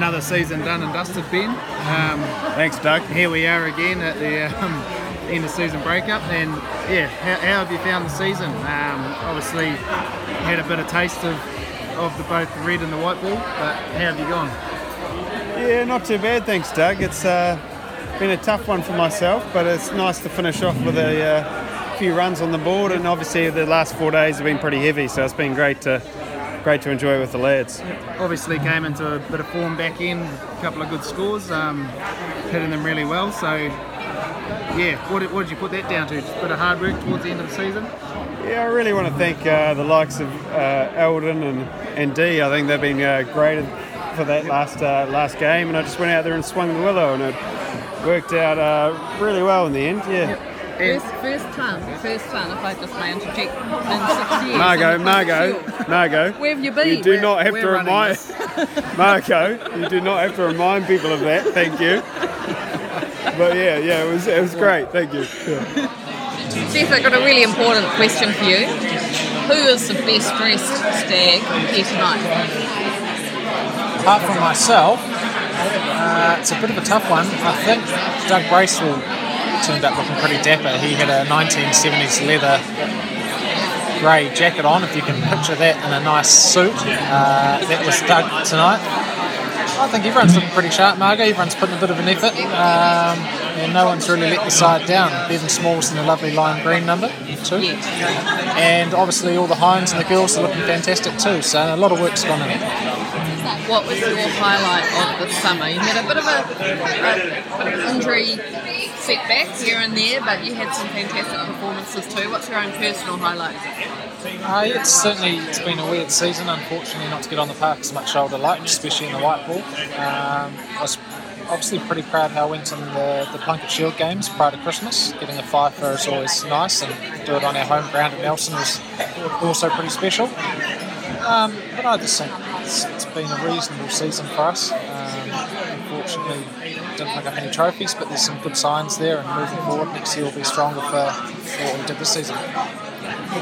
another season done and dusted, Ben. Um, Thanks, Doug. here we are again at the um, end of season breakup, and yeah, how, how have you found the season? Um, obviously, had a bit of taste of of the both the red and the white ball, but how have you gone? Yeah, not too bad, thanks, Doug. It's uh, been a tough one for myself, but it's nice to finish off with a uh, few runs on the board, and obviously the last four days have been pretty heavy, so it's been great to great to enjoy with the lads. Obviously, came into a bit of form back in, a couple of good scores, um, hitting them really well. So, yeah, what did, what did you put that down to? Just a bit of hard work towards the end of the season. Yeah, I really want to thank uh, the likes of uh, Eldon and, and D. I think they've been uh, great for that last uh, last game, and I just went out there and swung the willow, and it worked out uh, really well in the end. Yeah. And First, first time, first time, if I just may interject, in six years. Margot, in the Margot, Margot. Where have you been? You do Where- not have to remind this. Marco. You do not have to remind people of that. Thank you. But yeah, yeah, it was it was great. Thank you. Yeah. Seth, I've got a really important question for you. Who is the best dressed stag here tonight? Apart from myself, uh, it's a bit of a tough one. I think Doug Bracewell turned up looking pretty dapper. He had a 1970s leather grey jacket on, if you can picture that in a nice suit. Uh, that was Doug tonight. I think everyone's looking pretty sharp, Margo. Everyone's putting a bit of an effort. Um, and no one's really let the side down. Bevan Smalls in the lovely lime green number, too. And obviously all the hinds and the girls are looking fantastic too. So a lot of work's gone in it. What was your highlight of the summer? You had a bit of a, a injury setbacks here and there, but you had some fantastic performances too. What's your own personal highlight? Uh, it's certainly it's been a weird season, unfortunately, not to get on the park as much as I would have liked, especially in the white ball. Um, I was obviously pretty proud how I went in the, the Plunket Shield games prior to Christmas. Getting a five for is always nice, and do it on our home ground at Nelson was also pretty special. Um, but I just think it's, it's been a reasonable season for us. Unfortunately, didn't pick up any trophies, but there's some good signs there, and moving forward, next year will be stronger for, for what we did this season.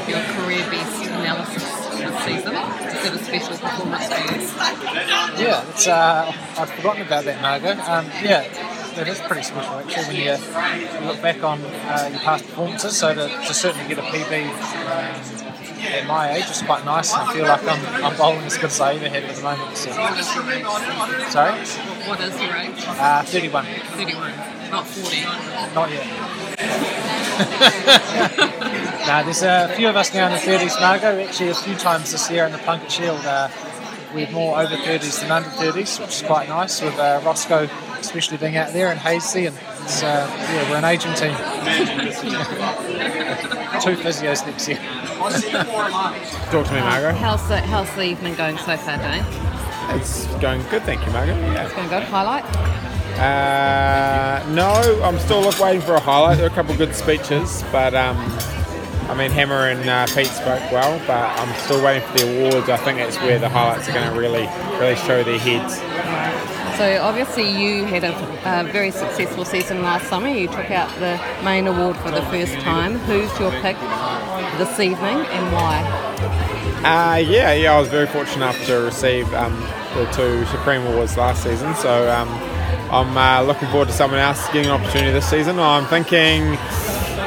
Your career best analysis this season? Is it a special performance for you? Yeah, it's uh, I've forgotten about that, Margo. Um, yeah, it is pretty special actually when you, you look back on uh, your past performances. So to, to certainly get a PB um, at my age is quite nice, and I feel like I'm, I'm bowling as good as I ever have at the moment. So. Sorry, What is your age? uh, 31, 31, not 40. not yet. now, there's a few of us now in the 30s, Margo. Actually, a few times this year in the Plunket Shield. Uh, we have more over 30s than under 30s, which is quite nice with uh, Roscoe especially being out there and Hazy and it's, uh, yeah, we're an aging team. Two physios next year. Talk to me, Margaret. How's the, how's the evening going so far, Dane? It's going good, thank you, Margaret. Yeah. It's going good. Highlight? Uh, no, I'm still waiting for a highlight. There are a couple of good speeches, but um, I mean, Hammer and uh, Pete spoke well, but I'm still waiting for the awards. I think that's where the highlights are going to really, really show their heads. So obviously you had a, a very successful season last summer. You took out the main award for the first time. Who's your pick this evening and why? Uh, yeah, yeah, I was very fortunate enough to receive um, the two Supreme Awards last season, so um, I'm uh, looking forward to someone else getting an opportunity this season. I'm thinking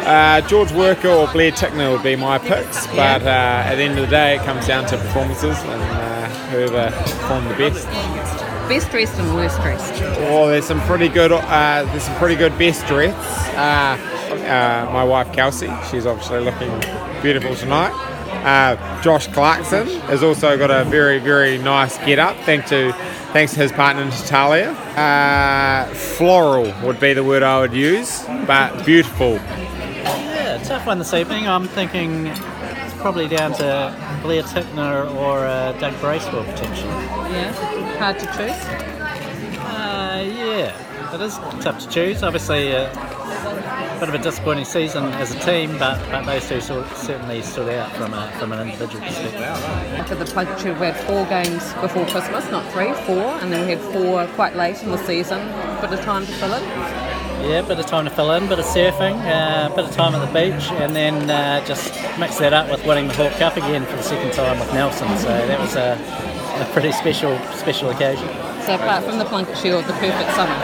uh, George Worker or Blair Tickner would be my picks, but uh, at the end of the day, it comes down to performances and uh, whoever performed the best. Best dressed and worst dressed. Oh, there's some pretty good. Uh, there's some pretty good best dress. Uh, uh, my wife Kelsey, she's obviously looking beautiful tonight. Uh, Josh Clarkson has also got a very, very nice get up, thanks to thanks to his partner Natalia. Uh, floral would be the word I would use, but beautiful. Yeah, tough one this evening. I'm thinking it's probably down to Blair Tickner or uh, Doug Bracewell potentially. Yeah, hard to choose. Uh, yeah, it is tough to choose. Obviously, a bit of a disappointing season as a team, but, but those two sort certainly stood out from a, from an individual perspective. For the Plunket, we had four games before Christmas, not three, four, and then we had four quite late in the season. Bit of time to fill it. Yeah, bit of time to fill in, bit of surfing, uh, bit of time at the beach, and then uh, just mix that up with winning the Hawke Cup again for the second time with Nelson. So that was a, a pretty special special occasion. So apart from the Plunket Shield, the perfect summer.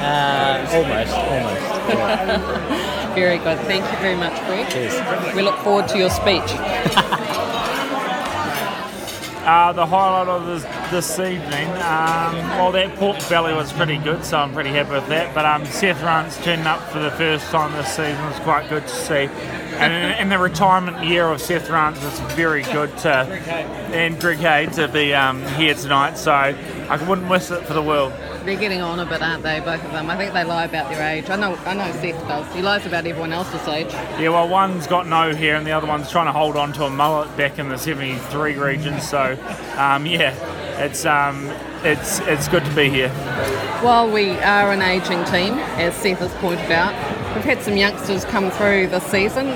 Uh, almost, almost. Yeah. Very good. Thank you very much, Greg. Cheers. We look forward to your speech. Uh, the highlight of this, this evening, um, well, that pork belly was pretty good, so I'm pretty happy with that. But um, Seth Rance turning up for the first time this season was quite good to see. And in, the retirement year of Seth Rance, it's very good to, and Greg Hay to be um, here tonight, so I wouldn't miss it for the world. They're getting on a bit, aren't they, both of them? I think they lie about their age. I know I know Seth does. He lies about everyone else's age. Yeah, well, one's got no hair and the other one's trying to hold on to a mullet back in the 73 region. So, um, yeah, it's um, it's it's good to be here. While we are an ageing team, as Seth has pointed out, we've had some youngsters come through this season.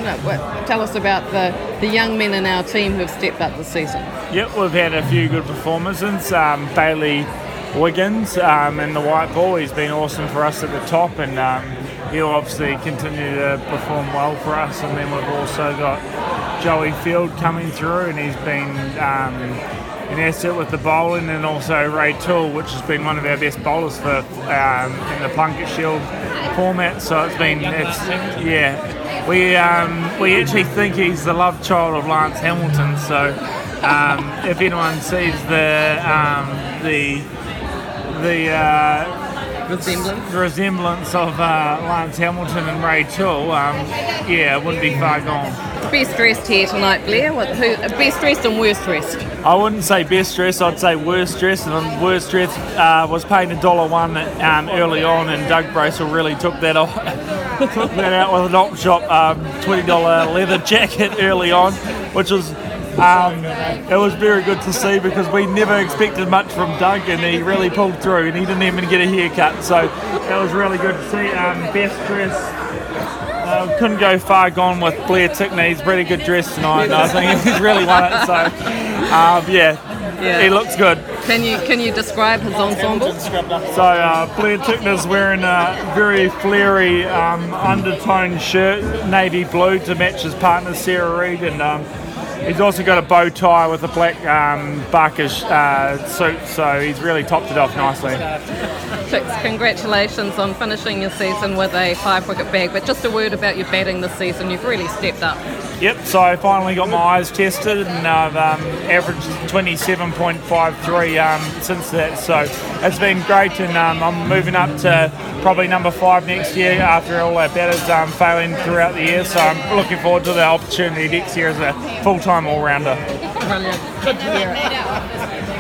Tell us about the, the young men in our team who've stepped up this season. Yep, we've had a few good performances. Um, Bailey Wiggins um, in the white ball, he's been awesome for us at the top, and um, he'll obviously continue to perform well for us. And then we've also got Joey Field coming through, and he's been um, an asset with the bowling, and also Ray Toole, which has been one of our best bowlers for um, in the Plunket Shield format. So it's been, it's yeah. We um, we actually think he's the love child of Lance Hamilton. So um, if anyone sees the um, the the uh, Resemblance. resemblance of uh, Lance Hamilton and Ray Toole, um, yeah, it wouldn't be far gone. Best dressed here tonight, Blair. What, who, best dressed and worst dressed? I wouldn't say best dressed, I'd say worst dressed. And worst dressed uh, was paying a dollar one um, early on, and Doug Bracewell really took that off, took that out with an op shop um, twenty dollar leather jacket early on, which was. Um, it was very good to see because we never expected much from Doug and he really pulled through and he didn't even get a haircut so that was really good to see. Um, best dressed uh, couldn't go far gone with Blair Tickner. He's pretty good dressed tonight. and I think he's really won it. So, um, yeah, Yeah. he looks good. Can you can you describe his ensemble? So uh, Blair Tickner's wearing a very flary um, undertone shirt, navy blue, to match his partner Sarah Reed, and um, he's also got a bow tie with a black um, Barkish uh, suit. So he's really topped it off nicely. Chicks, congratulations on finishing your season with a five wicket bag. But just a word about your batting this season. You've really stepped up. Yep, so I finally got my eyes tested and I've um, averaged 27.53 um, since that. So it's been great and um, I'm moving up to probably number five next year after all our batters um, failing throughout the year. So I'm looking forward to the opportunity next year as a full time all rounder. Brilliant. Good to hear it.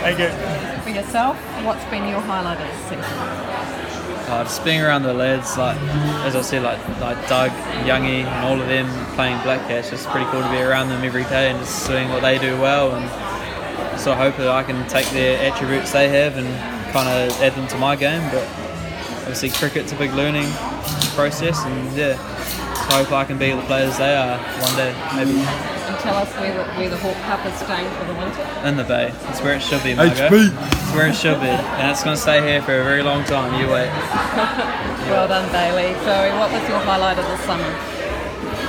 Thank you. Yourself, what's been your highlight of the season? Uh, just being around the lads, like as I said, like like Doug, Youngie, and all of them playing black catch. It's pretty cool to be around them every day and just seeing what they do well. And so I hope that I can take their attributes they have and kind of add them to my game. But obviously, cricket's a big learning process, and yeah, so I hope I can be the players they are one day, maybe tell us where the, where the Hawke Cup is staying for the winter. in the bay. It's where it should be, Margo. It's where it should be, and it's going to stay here for a very long time. You wait. Well done, Bailey. Zoe, what was your highlight of the summer?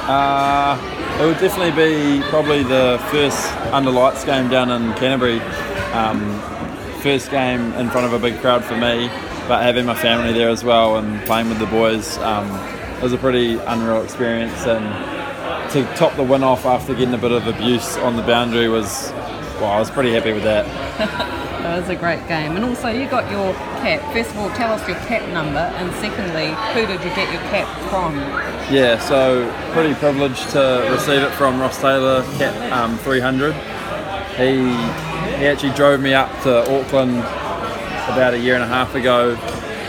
Uh, it would definitely be probably the first under lights game down in Canterbury. Um, first game in front of a big crowd for me, but having my family there as well and playing with the boys um, it was a pretty unreal experience. And to top the win off after getting a bit of abuse on the boundary was, well, I was pretty happy with that. that was a great game. And also, you got your cap. First of all, tell us your cap number. And secondly, who did you get your cap from? Yeah, so pretty privileged to receive it from Ross Taylor, cap um, 300. He he actually drove me up to Auckland about a year and a half ago.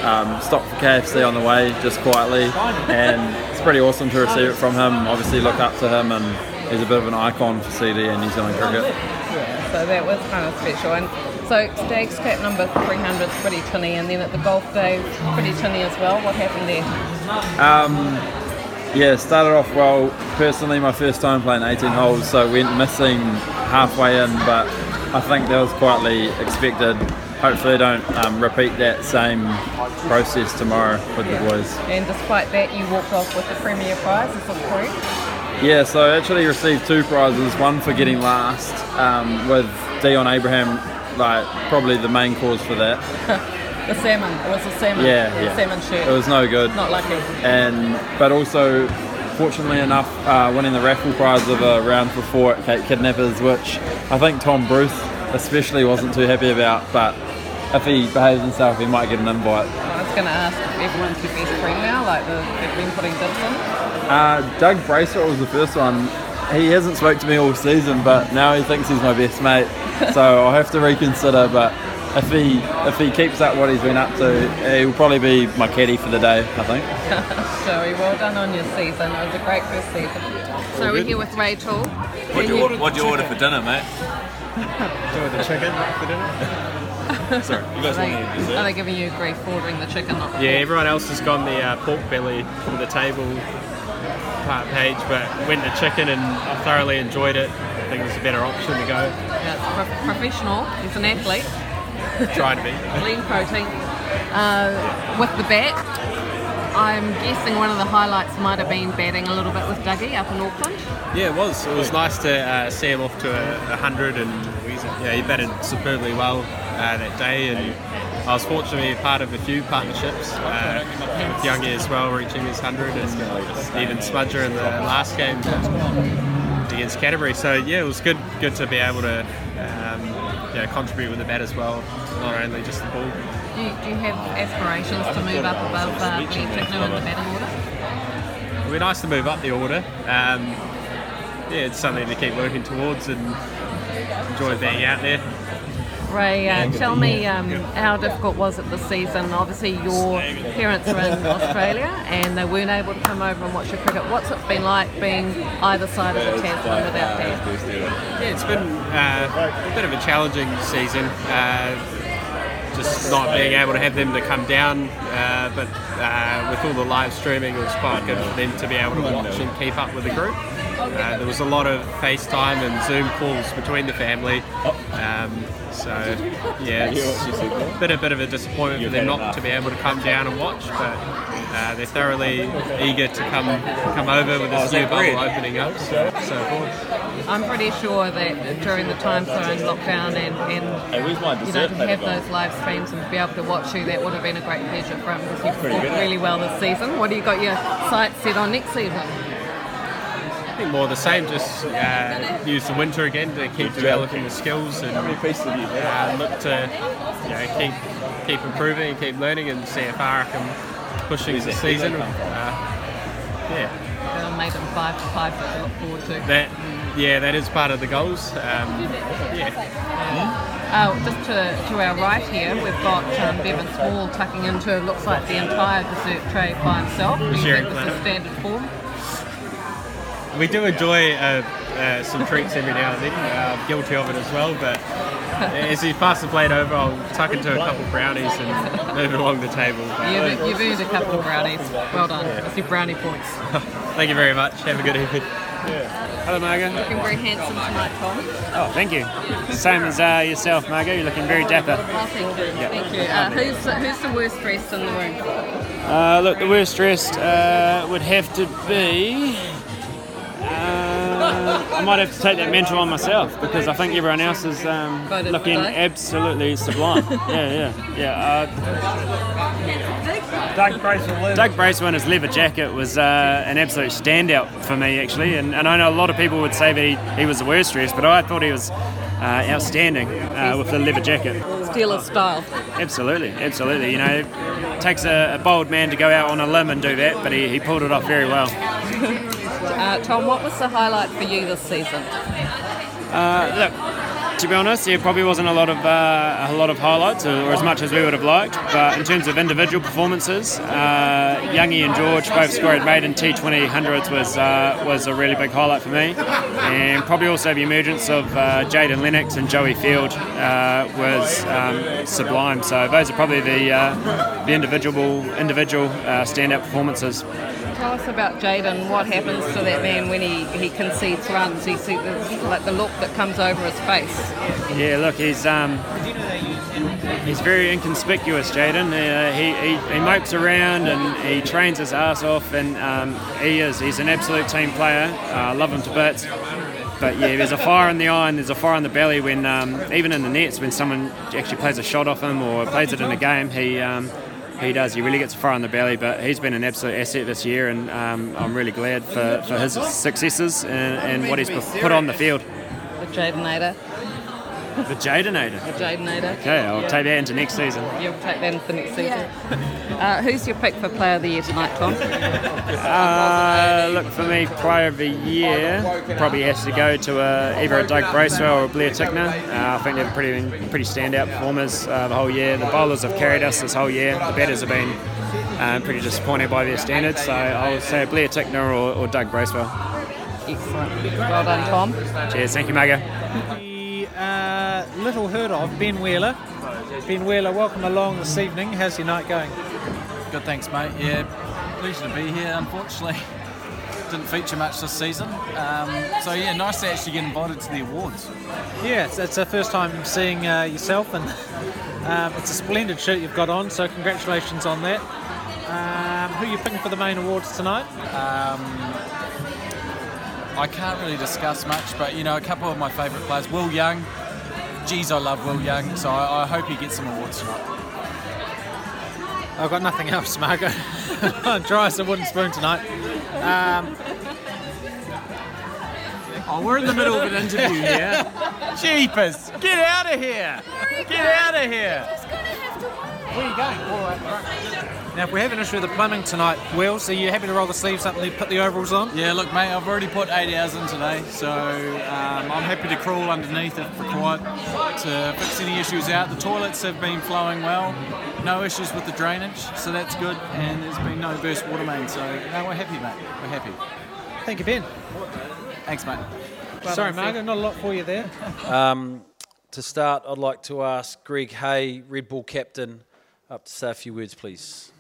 Um, stopped for KFC on the way, just quietly, and pretty awesome to receive it from him. Obviously, look up to him, and he's a bit of an icon for CD and New Zealand cricket. Yeah, so that was kind of special. And so Stag's cap number 300 is pretty tinny, and then at the golf day, pretty tinny as well. What happened there? Um, yeah, started off well. Personally, my first time playing 18 holes, so went missing halfway in, but I think that was quietly expected. Hopefully, I don't um, repeat that same process tomorrow with the boys. And despite that, you walked off with the Premier Prize. Is that correct? Yeah, so I actually received two prizes. One for getting last um, with Dion Abraham like probably the main cause for that. The salmon. It was the salmon. Yeah, the yeah. salmon shirt. It was no good. Not lucky. and but also fortunately enough uh, winning the raffle prize of a round for four at Cape Kidnappers which I think Tom Bruce especially wasn't too happy about but if he behaves himself he might get an invite I was going to ask if everyone's your best friend now, like the, they've been putting dibs in. uh, Doug Bracewell was the first one he hasn't spoke to me all season but now he thinks he's my best mate so I'll have to reconsider but if he if he keeps up what he's been up to he'll probably be my caddy for the day I think Joey, well done on your season. It was a great first season. So we're here with Rachel. What'd you, order, what'd you order for dinner, mate? Enjoy the chicken for dinner. Sorry, you guys Are they, want any are they giving you grief for ordering the chicken? Not the Yeah, pork? everyone else has gone the uh, pork belly from the table part page, but went to chicken and I thoroughly enjoyed it. I think it was a better option to go. Yeah, it's pro- professional. He's an athlete. Trying to be. Lean protein. Uh, with the bat, I'm guessing one of the highlights might have been batting a little bit with Dougie up in Auckland. Yeah, it was. It was nice to uh, see him off to a, a hundred, and yeah, he batted superbly well uh, that day. And I was fortunate to be part of a few partnerships uh, with Youngie as well, reaching his hundred, and even Smudger in the last game against Canterbury. So yeah, it was good. Good to be able to um, contribute with the bat as well, not only just the ball. Do you, do you have aspirations to move up above uh, Tickner in the batting order? It'd be nice to move up the order. Um, yeah, it's something to keep working towards and enjoy being out there. Ray, uh, tell me um, how difficult was it this season? Obviously, your parents are in Australia and they weren't able to come over and watch your cricket. What's it been like being either side of the Tasman without dad? Yeah, it's been uh, a bit of a challenging season. Uh, just not being able to have them to come down, uh, but uh, with all the live streaming, it was quite good for them to be able to watch and keep up with the group. Uh, there was a lot of FaceTime and Zoom calls between the family. Um, so yeah, it's a bit a bit of a disappointment for them not to be able to come down and watch, but uh, they're thoroughly eager to come come over with this new bubble opening up. So, so forth. I'm pretty sure that during the time zone lockdown and, and you know, to have those live streams and be able to watch you, that would have been a great pleasure for him because you've performed really well this season. What do you got your sights set on next season? I think more the same, just uh, use the winter again to keep developing the skills and uh, look to you know, keep keep improving and keep learning and see how far I can push things this season. Uh, yeah, Uh, made them five for five that to look forward to. that yeah, that is part of the goals. Um, yeah, Uh, just to, to our right here, we've got um, Bevan Small tucking into looks like the entire dessert tray by himself. Do you Sharing think this is standard form? We do enjoy uh, uh, some treats every now and then. Uh, I'm guilty of it as well, but as he passes the plate over, I'll tuck into a couple of brownies and move it along the table. But, You've, you've earned a couple of brownies. Well done. That's your brownie points. Thank you very much. Have a good evening. Hello, Margot. Looking very handsome tonight, Tom. Oh, thank you. Same as uh, yourself, Margot. You're looking very dapper. Oh, thank you. Thank you. Uh, who's, who's the worst dressed in the room? Uh, look, the worst dressed uh, would have to be. I might have to take that mentor on myself because I think everyone else is um, looking today? absolutely sublime. yeah, yeah, yeah. Uh, Doug Bracewell. Doug Bracewell in his leather jacket was uh, an absolute standout for me, actually. And, and I know a lot of people would say that he, he was the worst dressed, but I thought he was uh, outstanding uh, with the leather jacket. Steelers style. Absolutely, absolutely. You know, it takes a, a bold man to go out on a limb and do that, but he, he pulled it off very well. Uh, Tom, what was the highlight for you this season? Uh, look, to be honest, there probably wasn't a lot of uh, a lot of highlights, or, or as much as we would have liked. But in terms of individual performances, uh, Youngie and George both scored maiden T20 hundreds was uh, was a really big highlight for me, and probably also the emergence of uh, Jayden Lennox and Joey Field uh, was um, sublime. So those are probably the the individual individual standout performances. Tell us about Jaden. What happens to that man when he, he concedes runs? He see like the look that comes over his face. Yeah, look, he's um, he's very inconspicuous, Jaden. Uh, he, he he mopes around and he trains his ass off, and um, he is he's an absolute team player. Uh, love him to bits. but yeah, there's a fire in the eye and there's a fire in the belly when um, even in the nets when someone actually plays a shot off him or plays it in a game, he. He does. He really gets a fire in the belly, but he's been an absolute asset this year, and um, I'm really glad for, for his successes and, and what he's put on the field. The Jadenator. The Jadenator. The Jadenator. Okay, I'll take that into next season. You'll take that into the next season. Uh, who's your pick for Player of the Year tonight, Tom? Uh, look, for me, Player of the Year probably has to go to uh, either a Doug Bracewell or a Blair Tickner. Uh, I think they've pretty pretty standout performers uh, the whole year. The bowlers have carried us this whole year. The batters have been uh, pretty disappointed by their standards. So I would say Blair Tickner or, or Doug Bracewell. Excellent. Well done, Tom. Cheers. Thank you, Margo. Little heard of Ben Wheeler. Ben Wheeler, welcome along this evening. How's your night going? Good, thanks, mate. Yeah, pleasure to be here. Unfortunately, didn't feature much this season. Um, so yeah, nice to actually get invited to the awards. Yeah, it's, it's the first time seeing uh, yourself, and um, it's a splendid shirt you've got on. So congratulations on that. Um, who are you picking for the main awards tonight? Um, I can't really discuss much, but you know, a couple of my favourite players. Will Young. Geez, I love Will Young, so I, I hope he gets some awards tonight. I've got nothing else, Margo. Dry as a wooden spoon tonight. Um, oh, we're in the middle of an interview here. Jeepers! Get out of here! Get out of here! Where are you going? All right, right. Now, if we have an issue with the plumbing tonight, Will, are you happy to roll the sleeves up and put the overalls on? Yeah, look, mate, I've already put eight hours in today, so um, I'm happy to crawl underneath if required to fix any issues out. The toilets have been flowing well, no issues with the drainage, so that's good, and there's been no burst water main, so no, we're happy, mate. We're happy. Thank you, Ben. Thanks, mate. Sorry, Margaret, not a lot for you there. Um, to start, I'd like to ask Greg Hay, Red Ball captain, up to say a few words, please.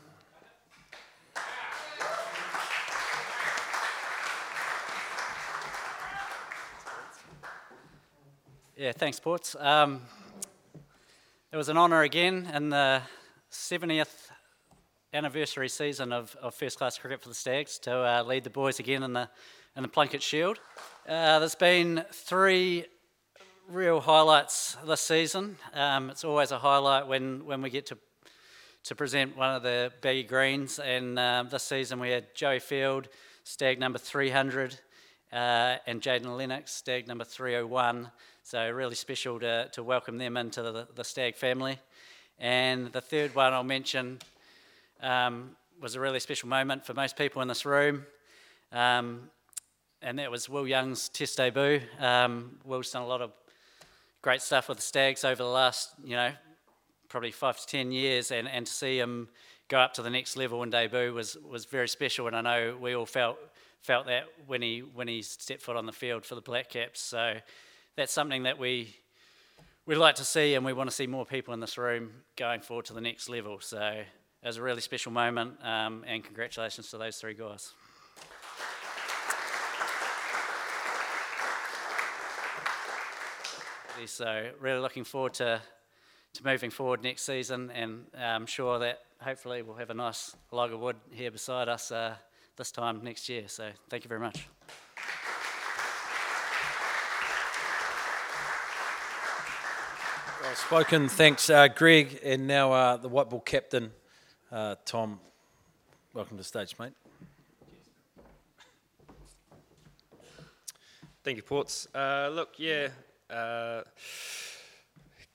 Yeah, thanks, Ports. Um, it was an honour again in the 70th anniversary season of, of first class cricket for the Stags to uh, lead the boys again in the, in the Plunket Shield. Uh, there's been three real highlights this season. Um, it's always a highlight when, when we get to, to present one of the baggy greens, and um, this season we had Joey Field, Stag number 300, uh, and Jayden Lennox, Stag number 301. So really special to, to welcome them into the, the Stag family. And the third one I'll mention um, was a really special moment for most people in this room. Um, and that was Will Young's test debut. Um, Will's done a lot of great stuff with the Stags over the last, you know, probably five to ten years, and, and to see him go up to the next level and debut was, was very special. And I know we all felt felt that when he when he stepped foot on the field for the Black Caps. So that's something that we we'd like to see, and we want to see more people in this room going forward to the next level. So it was a really special moment, um, and congratulations to those three guys. So really looking forward to to moving forward next season, and I'm sure that hopefully we'll have a nice log of wood here beside us uh, this time next year. So thank you very much. Well spoken. Thanks, uh, Greg. And now uh, the White Ball captain, uh, Tom. Welcome to the stage, mate. Thank you, Ports. Uh, look, yeah, uh,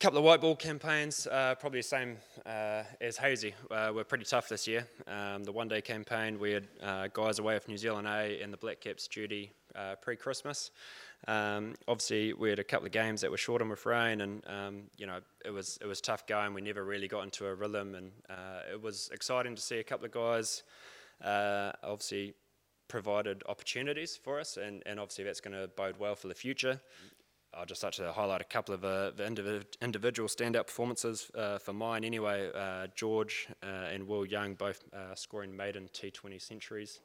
couple of white ball campaigns, uh, probably the same uh, as Hazy. Uh, were pretty tough this year. Um, the one day campaign, we had uh, guys away with New Zealand A and the Black Caps duty uh, pre Christmas. Um, obviously, we had a couple of games that were short on with rain, and um, you know it was it was tough going. We never really got into a rhythm, and it was exciting to see a couple of guys. obviously, provided opportunities for us, and, and obviously that's going to bode well for the future. I'd just like to highlight a couple of uh, the indiv- individual standout performances uh, for mine anyway. Uh, George uh, and Will Young both uh, scoring maiden T20 centuries.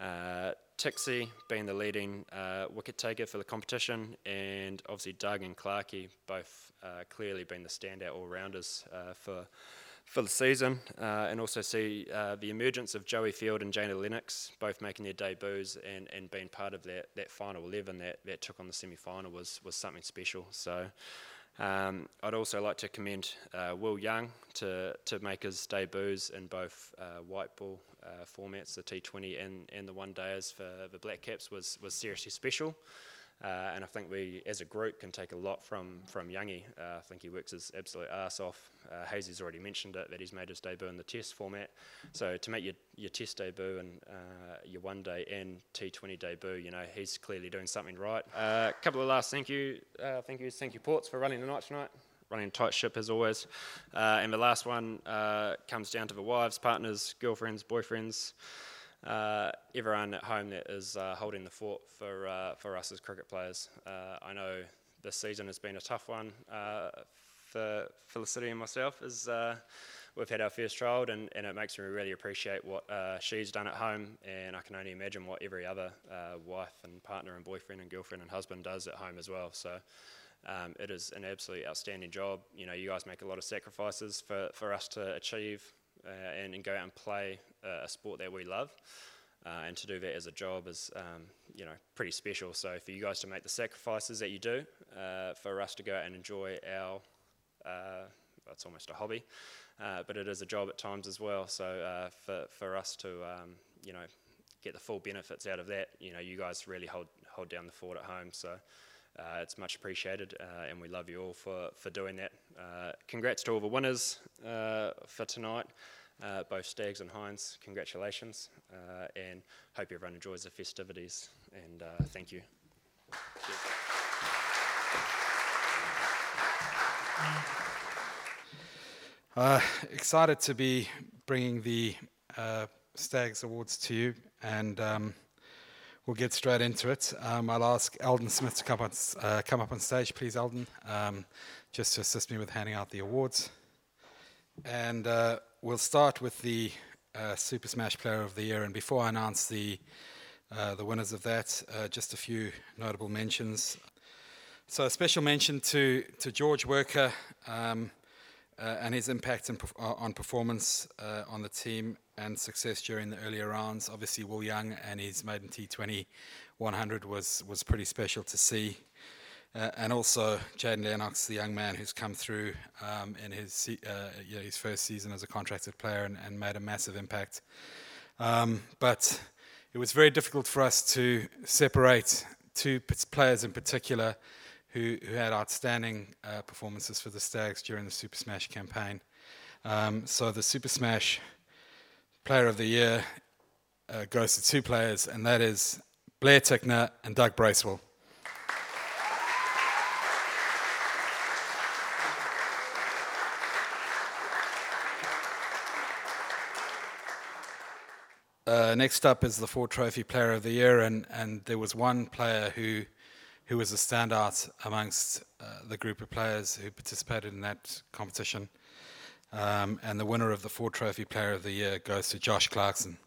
Uh, Tixie being the leading wicket taker for the competition, and obviously Doug and Clarkey both clearly being the standout all rounders for for the season, uh, and also see uh, the emergence of Joey Field and Jayden Lennox both making their debuts and, and being part of that, that final 11 that, that took on the semi final was, was something special. So um, I'd also like to commend uh, Will Young to, to make his debuts in both uh, white ball uh, formats, the T20 and, and the one days for the Black Caps was, was seriously special. Uh, and I think we, as a group, can take a lot from from Youngie. Uh, I think he works his absolute ass off. Uh, Hazy's already mentioned it that he's made his debut in the Test format. So to make your, your Test debut and uh, your one day and T20 debut, you know he's clearly doing something right. A uh, couple of last thank you, uh, thank yous, thank you Ports for running the night tonight. Running a tight ship as always. and the last one comes down to the wives, partners, girlfriends, boyfriends uh, everyone at home that is uh, holding the fort for, uh, for us as cricket players. Uh, I know this season has been a tough one uh, for Felicity and myself as uh, we've had our first child and, and it makes me really appreciate what she's done at home and I can only imagine what every other wife and partner and boyfriend and girlfriend and husband does at home as well. So um, it is an absolutely outstanding job. You know, you guys make a lot of sacrifices for, for us to achieve and, and, go out and play uh, a sport that we love. Uh, and to do that as a job is, um, you know, pretty special. So for you guys to make the sacrifices that you do, for us to go out and enjoy our, it's almost a hobby, but it is a job at times as well. So for for us to, um, you know, get the full benefits out of that, you know, you guys really hold hold down the fort at home. So. Uh, it's much appreciated, uh, and we love you all for, for doing that. Uh, congrats to all the winners for tonight. Uh, both Stags and Hinds, congratulations, uh, and hope everyone enjoys the festivities. And uh, thank you. Uh, excited to be bringing the uh, Stags Awards to you, and um, we'll get straight into it. Um, I'll ask Eldon Smith to come, on, uh, come up on stage, please, Eldon, um, just to assist me with handing out the awards. And we'll start with the uh, Super Smash Player of the Year. And before I announce the uh, the winners of that, uh, just a few notable mentions. So a special mention to to George Worker um, uh, and his impact in, uh, on performance uh, on the team and success during the earlier rounds. Obviously, Will Young and his maiden T20 100 was was pretty special to see. Uh, and also Jayden Lennox, the young man who's come through um, in his uh, his first season as a contracted player and, and made a massive impact. Um, but it was very difficult for us to separate two players in particular who, who had outstanding uh, performances for the Stags during the Super Smash campaign. Um, so the Super Smash Player of the Year uh, goes to two players, and that is Blair Tickner and Doug Bracewell. Uh, next up is the Ford Trophy Player of the Year, and, and there was one player who who was a standout amongst uh, the group of players who participated in that competition. Um, and the winner of the Ford Trophy Player of the Year goes to Josh Clarkson.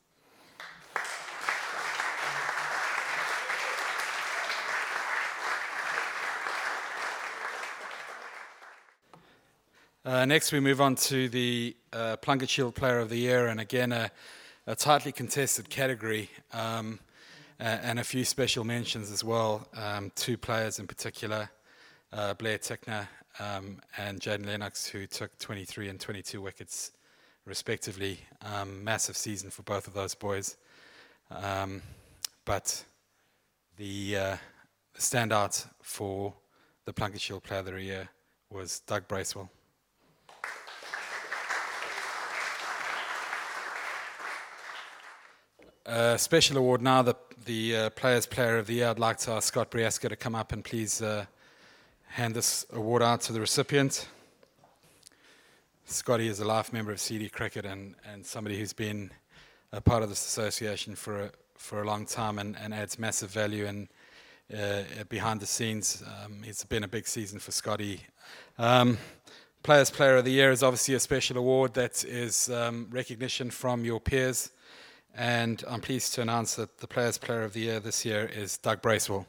Uh, next, we move on to the uh, Plunket Shield Player of the Year, and again, a a tightly contested category, um, and a few special mentions as well. Um, two players in particular, uh, Blair Tickner um, and Jayden Lennox, who took 23 and 22 wickets respectively. Um, massive season for both of those boys. Um, but the, uh, the standout for the Plunket Shield Player of the Year was Doug Bracewell. Uh, special award now, the, the uh, Players Player of the Year. I'd like to ask Scott Briasco to come up and please uh, hand this award out to the recipient. Scotty is a life member of CD Cricket and, and somebody who's been a part of this association for a, for a long time and, and adds massive value and uh, behind the scenes. Um, it's been a big season for Scotty. Um, Players Player of the Year is obviously a special award that is um, recognition from your peers and I'm pleased to announce that the Players Player of the Year this year is Doug Bracewell.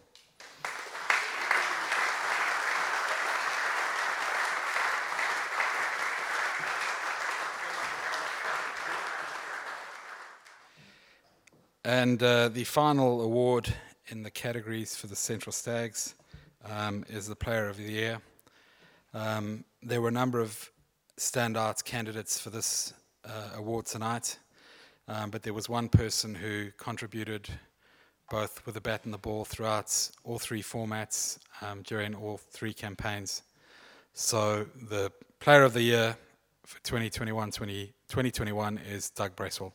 And uh, the final award in the categories for the Central Stags um, is the Player of the Year. Um, there were a number of standout candidates for this uh, award tonight um, but there was one person who contributed both with the bat and the ball throughout all three formats um, during all three campaigns. So the Player of the Year for 2021 2021 is Doug Bracewell.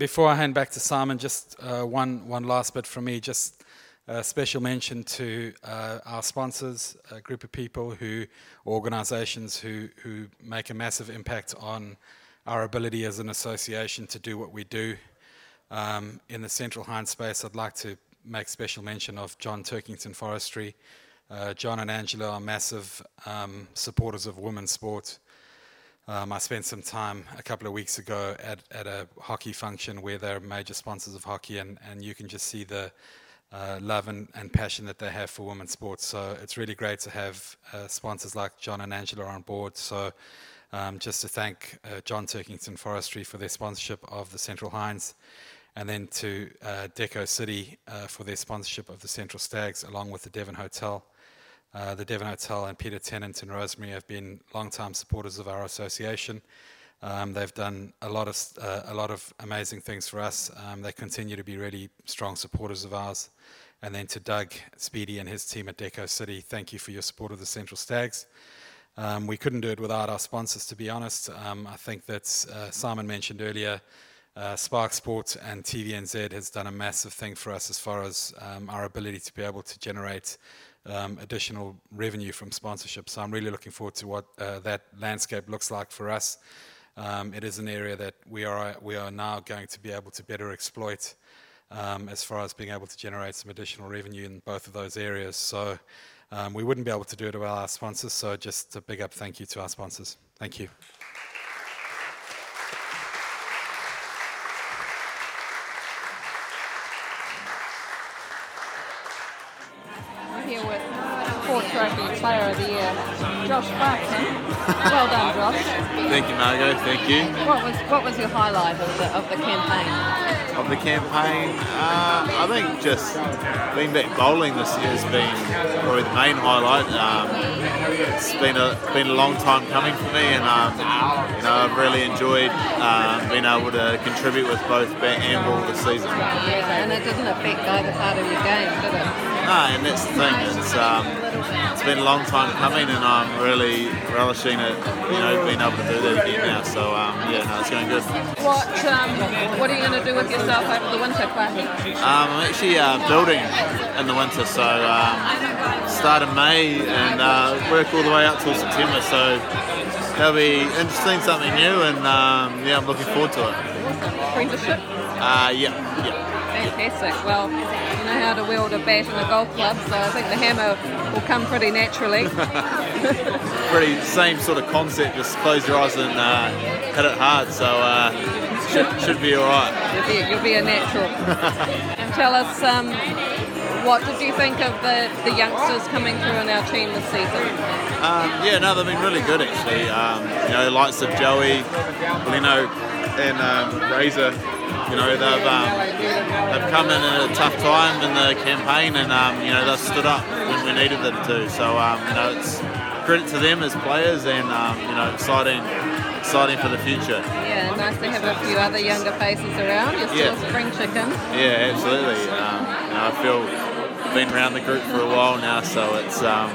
Before I hand back to Simon, just uh, one, one last bit from me. Just a special mention to uh, our sponsors, a group of people who, organisations who, who make a massive impact on our ability as an association to do what we do. Um, in the Central Hinds space, I'd like to make special mention of John Turkington Forestry. Uh, John and Angela are massive um, supporters of women's sport. Um, I spent some time a couple of weeks ago at, at a hockey function where they're major sponsors of hockey, and, and you can just see the uh, love and, and passion that they have for women's sports. So it's really great to have uh, sponsors like John and Angela on board. So um, just to thank uh, John Turkington Forestry for their sponsorship of the Central Hinds, and then to uh, Deco City uh, for their sponsorship of the Central Stags, along with the Devon Hotel. Uh, the Devon Hotel and Peter Tennant and Rosemary have been long-time supporters of our association. Um, they've done a lot of uh, a lot of amazing things for us. Um, they continue to be really strong supporters of ours. And then to Doug Speedy and his team at Deco City, thank you for your support of the Central Stags. Um, we couldn't do it without our sponsors, to be honest. Um, I think that uh, Simon mentioned earlier, uh, Spark Sports and TVNZ has done a massive thing for us as far as um, our ability to be able to generate um, additional revenue from sponsorship. So I'm really looking forward to what uh, that landscape looks like for us. Um, it is an area that we are we are now going to be able to better exploit um, as far as being able to generate some additional revenue in both of those areas. So um, we wouldn't be able to do it without our sponsors. So just a big up thank you to our sponsors. Thank you. Margot. Thank you. What was what was your highlight of the of the campaign? Of the campaign, uh, I think just being back bowling this year has been probably the main highlight. Um, it's been a been a long time coming for me, and um, you know I've really enjoyed um, being able to contribute with both bat and ball this season. Yeah, and it didn't affect either part of your game, did it? No, and that's the thing. It's um, it's been a long time coming, and I'm really relishing it. You know, being able to do that again now. So um, yeah, no, it's going good. What um, what are you going to do with yourself over the winter, Clarky? Um, I'm actually uh, building in the winter, so um, start in May and uh, work all the way up till September. So that'll be interesting, something new, and um, yeah, I'm looking forward to it. Apprenticeship? Uh, yeah, yeah. Fantastic. Well, how to wield a bat and a golf club, so I think the hammer will come pretty naturally. Pretty same sort of concept. Just close your eyes and uh, hit it hard. So uh, should should be all right. You'll be, you'll be a natural. and tell us, um, what did you think of the, the youngsters coming through in our team this season? Um, yeah, no, they've been really good actually. Um, you know, the likes of Joey, Leno, and um, Razor. You know, they've um, they've come in at a tough time in the campaign, and um, you know they've stood up when we needed them to. So um, you know, it's credit to them as players, and um, you know, exciting, exciting for the future. Yeah, nice to have a few other younger faces around. You're still Yeah. spring chicken. Yeah, absolutely. Um, you know, I feel been around the group for a while now, so it's um,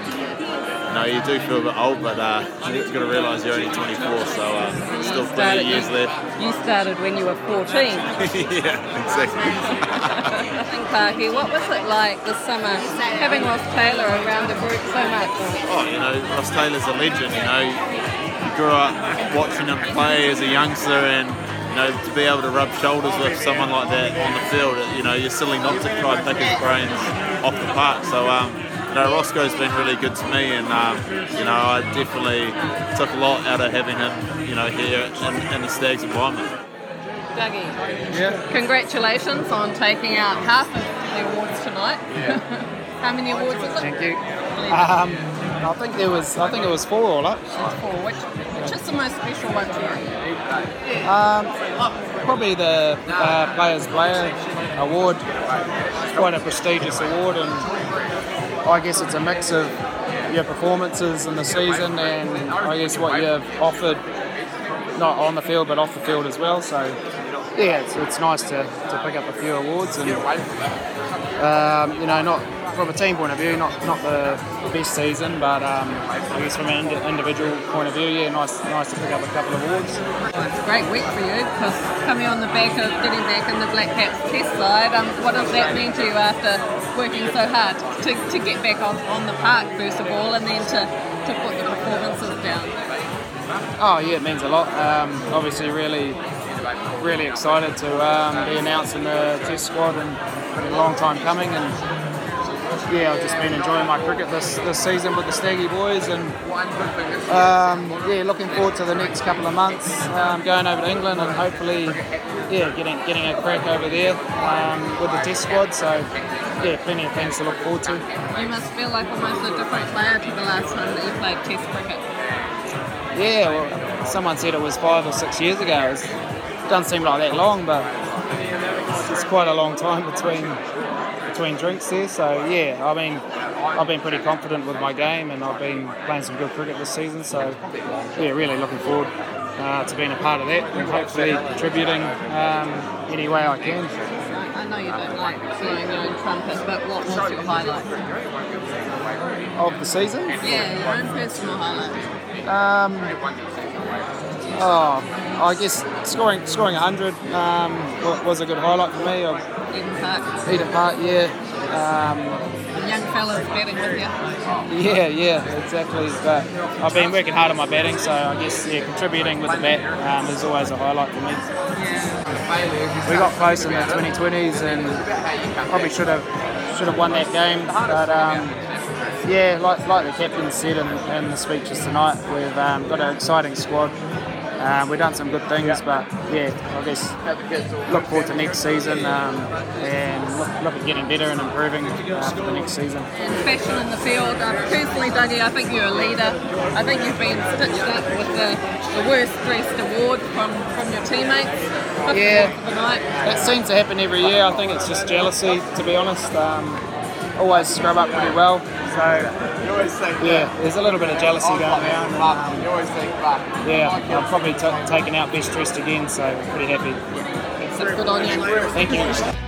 know you do feel a bit old, but uh, you've got to realise you're only 24, so uh, still plenty of years left. You started when you were 14. yeah, exactly. I Clarky, what was it like this summer having Ross Taylor around the group so much? Oh, you know, Ross Taylor's a legend. You know, you grew up watching him play as a youngster, and you know, to be able to rub shoulders with someone like that on the field, you know, you're silly not to try and pick his brains off the park. So, um, you know, Roscoe's been really good to me, and um, you know, I definitely took a lot out of having him, you know, here in, in the Stags environment. Dougie, yeah. congratulations on taking out half of the awards tonight. How many awards is it? Thank you. Um, I think there was, I think it was four all up. Four. Which, which is the most special one to you? Um, probably the uh, Players Player Award. It's quite a prestigious award, and I guess it's a mix of your performances in the season and I guess what you've offered, not on the field but off the field as well. So yeah, it's, it's nice to, to pick up a few awards and um, you know not from a team point of view, not not the best season, but um, I guess from an indi- individual point of view, yeah, nice nice to pick up a couple of awards. Well, it's a great week for you because coming on the back of getting back in the Black Caps test side, um, what does that mean to you after working so hard to, to get back on, on the park first of all and then to, to put the performances down? Oh yeah, it means a lot. Um, obviously, really, really excited to um, be announced in the Test squad, and a long time coming. And yeah, I've just been enjoying my cricket this, this season with the Staggy boys, and um, yeah, looking forward to the next couple of months, um, going over to England and hopefully, yeah, getting getting a crack over there um, with the Test squad. So yeah, plenty of things to look forward to. You must feel like almost a different player to the last time that you played Test cricket. Yeah, well, someone said it was five or six years ago. It doesn't seem like that long, but it's, it's quite a long time between between drinks there. So yeah, I mean, I've been pretty confident with my game, and I've been playing some good cricket this season. So yeah, really looking forward uh, to being a part of that and hopefully contributing um, any way I can. I know you don't like blowing your own trumpet, but what was your highlight? Of the season? Yeah, your own personal highlight. Um, oh, I guess scoring scoring 100 um, was a good highlight for me. Eden Park. Eden Park, yeah. Um, Young fellas batting with you. yeah, yeah, exactly. But I've been working hard on my batting, so I guess yeah, contributing with the bat um, is always a highlight for me. We got close in the 2020s and probably should have should have won that game, but um, yeah, like like the captain said in, in the speeches tonight, we've um, got an exciting squad. Um, we've done some good things, but yeah, I guess look forward to next season um, and look, look at getting better and improving uh, for the next season. And fashion in the field. Um, personally, Dougie, I think you're a leader. I think you've been stitched up with the, the worst dressed award from, from your teammates. Fifth Yeah. award for the night. It seems to happen every year. I think it's just jealousy, to be honest. Um, always scrub up pretty well. So, you always think, yeah, there's a little bit of jealousy going around. And, um, yeah, I've probably t- taken out best dressed again, so pretty happy. On you. Thank you.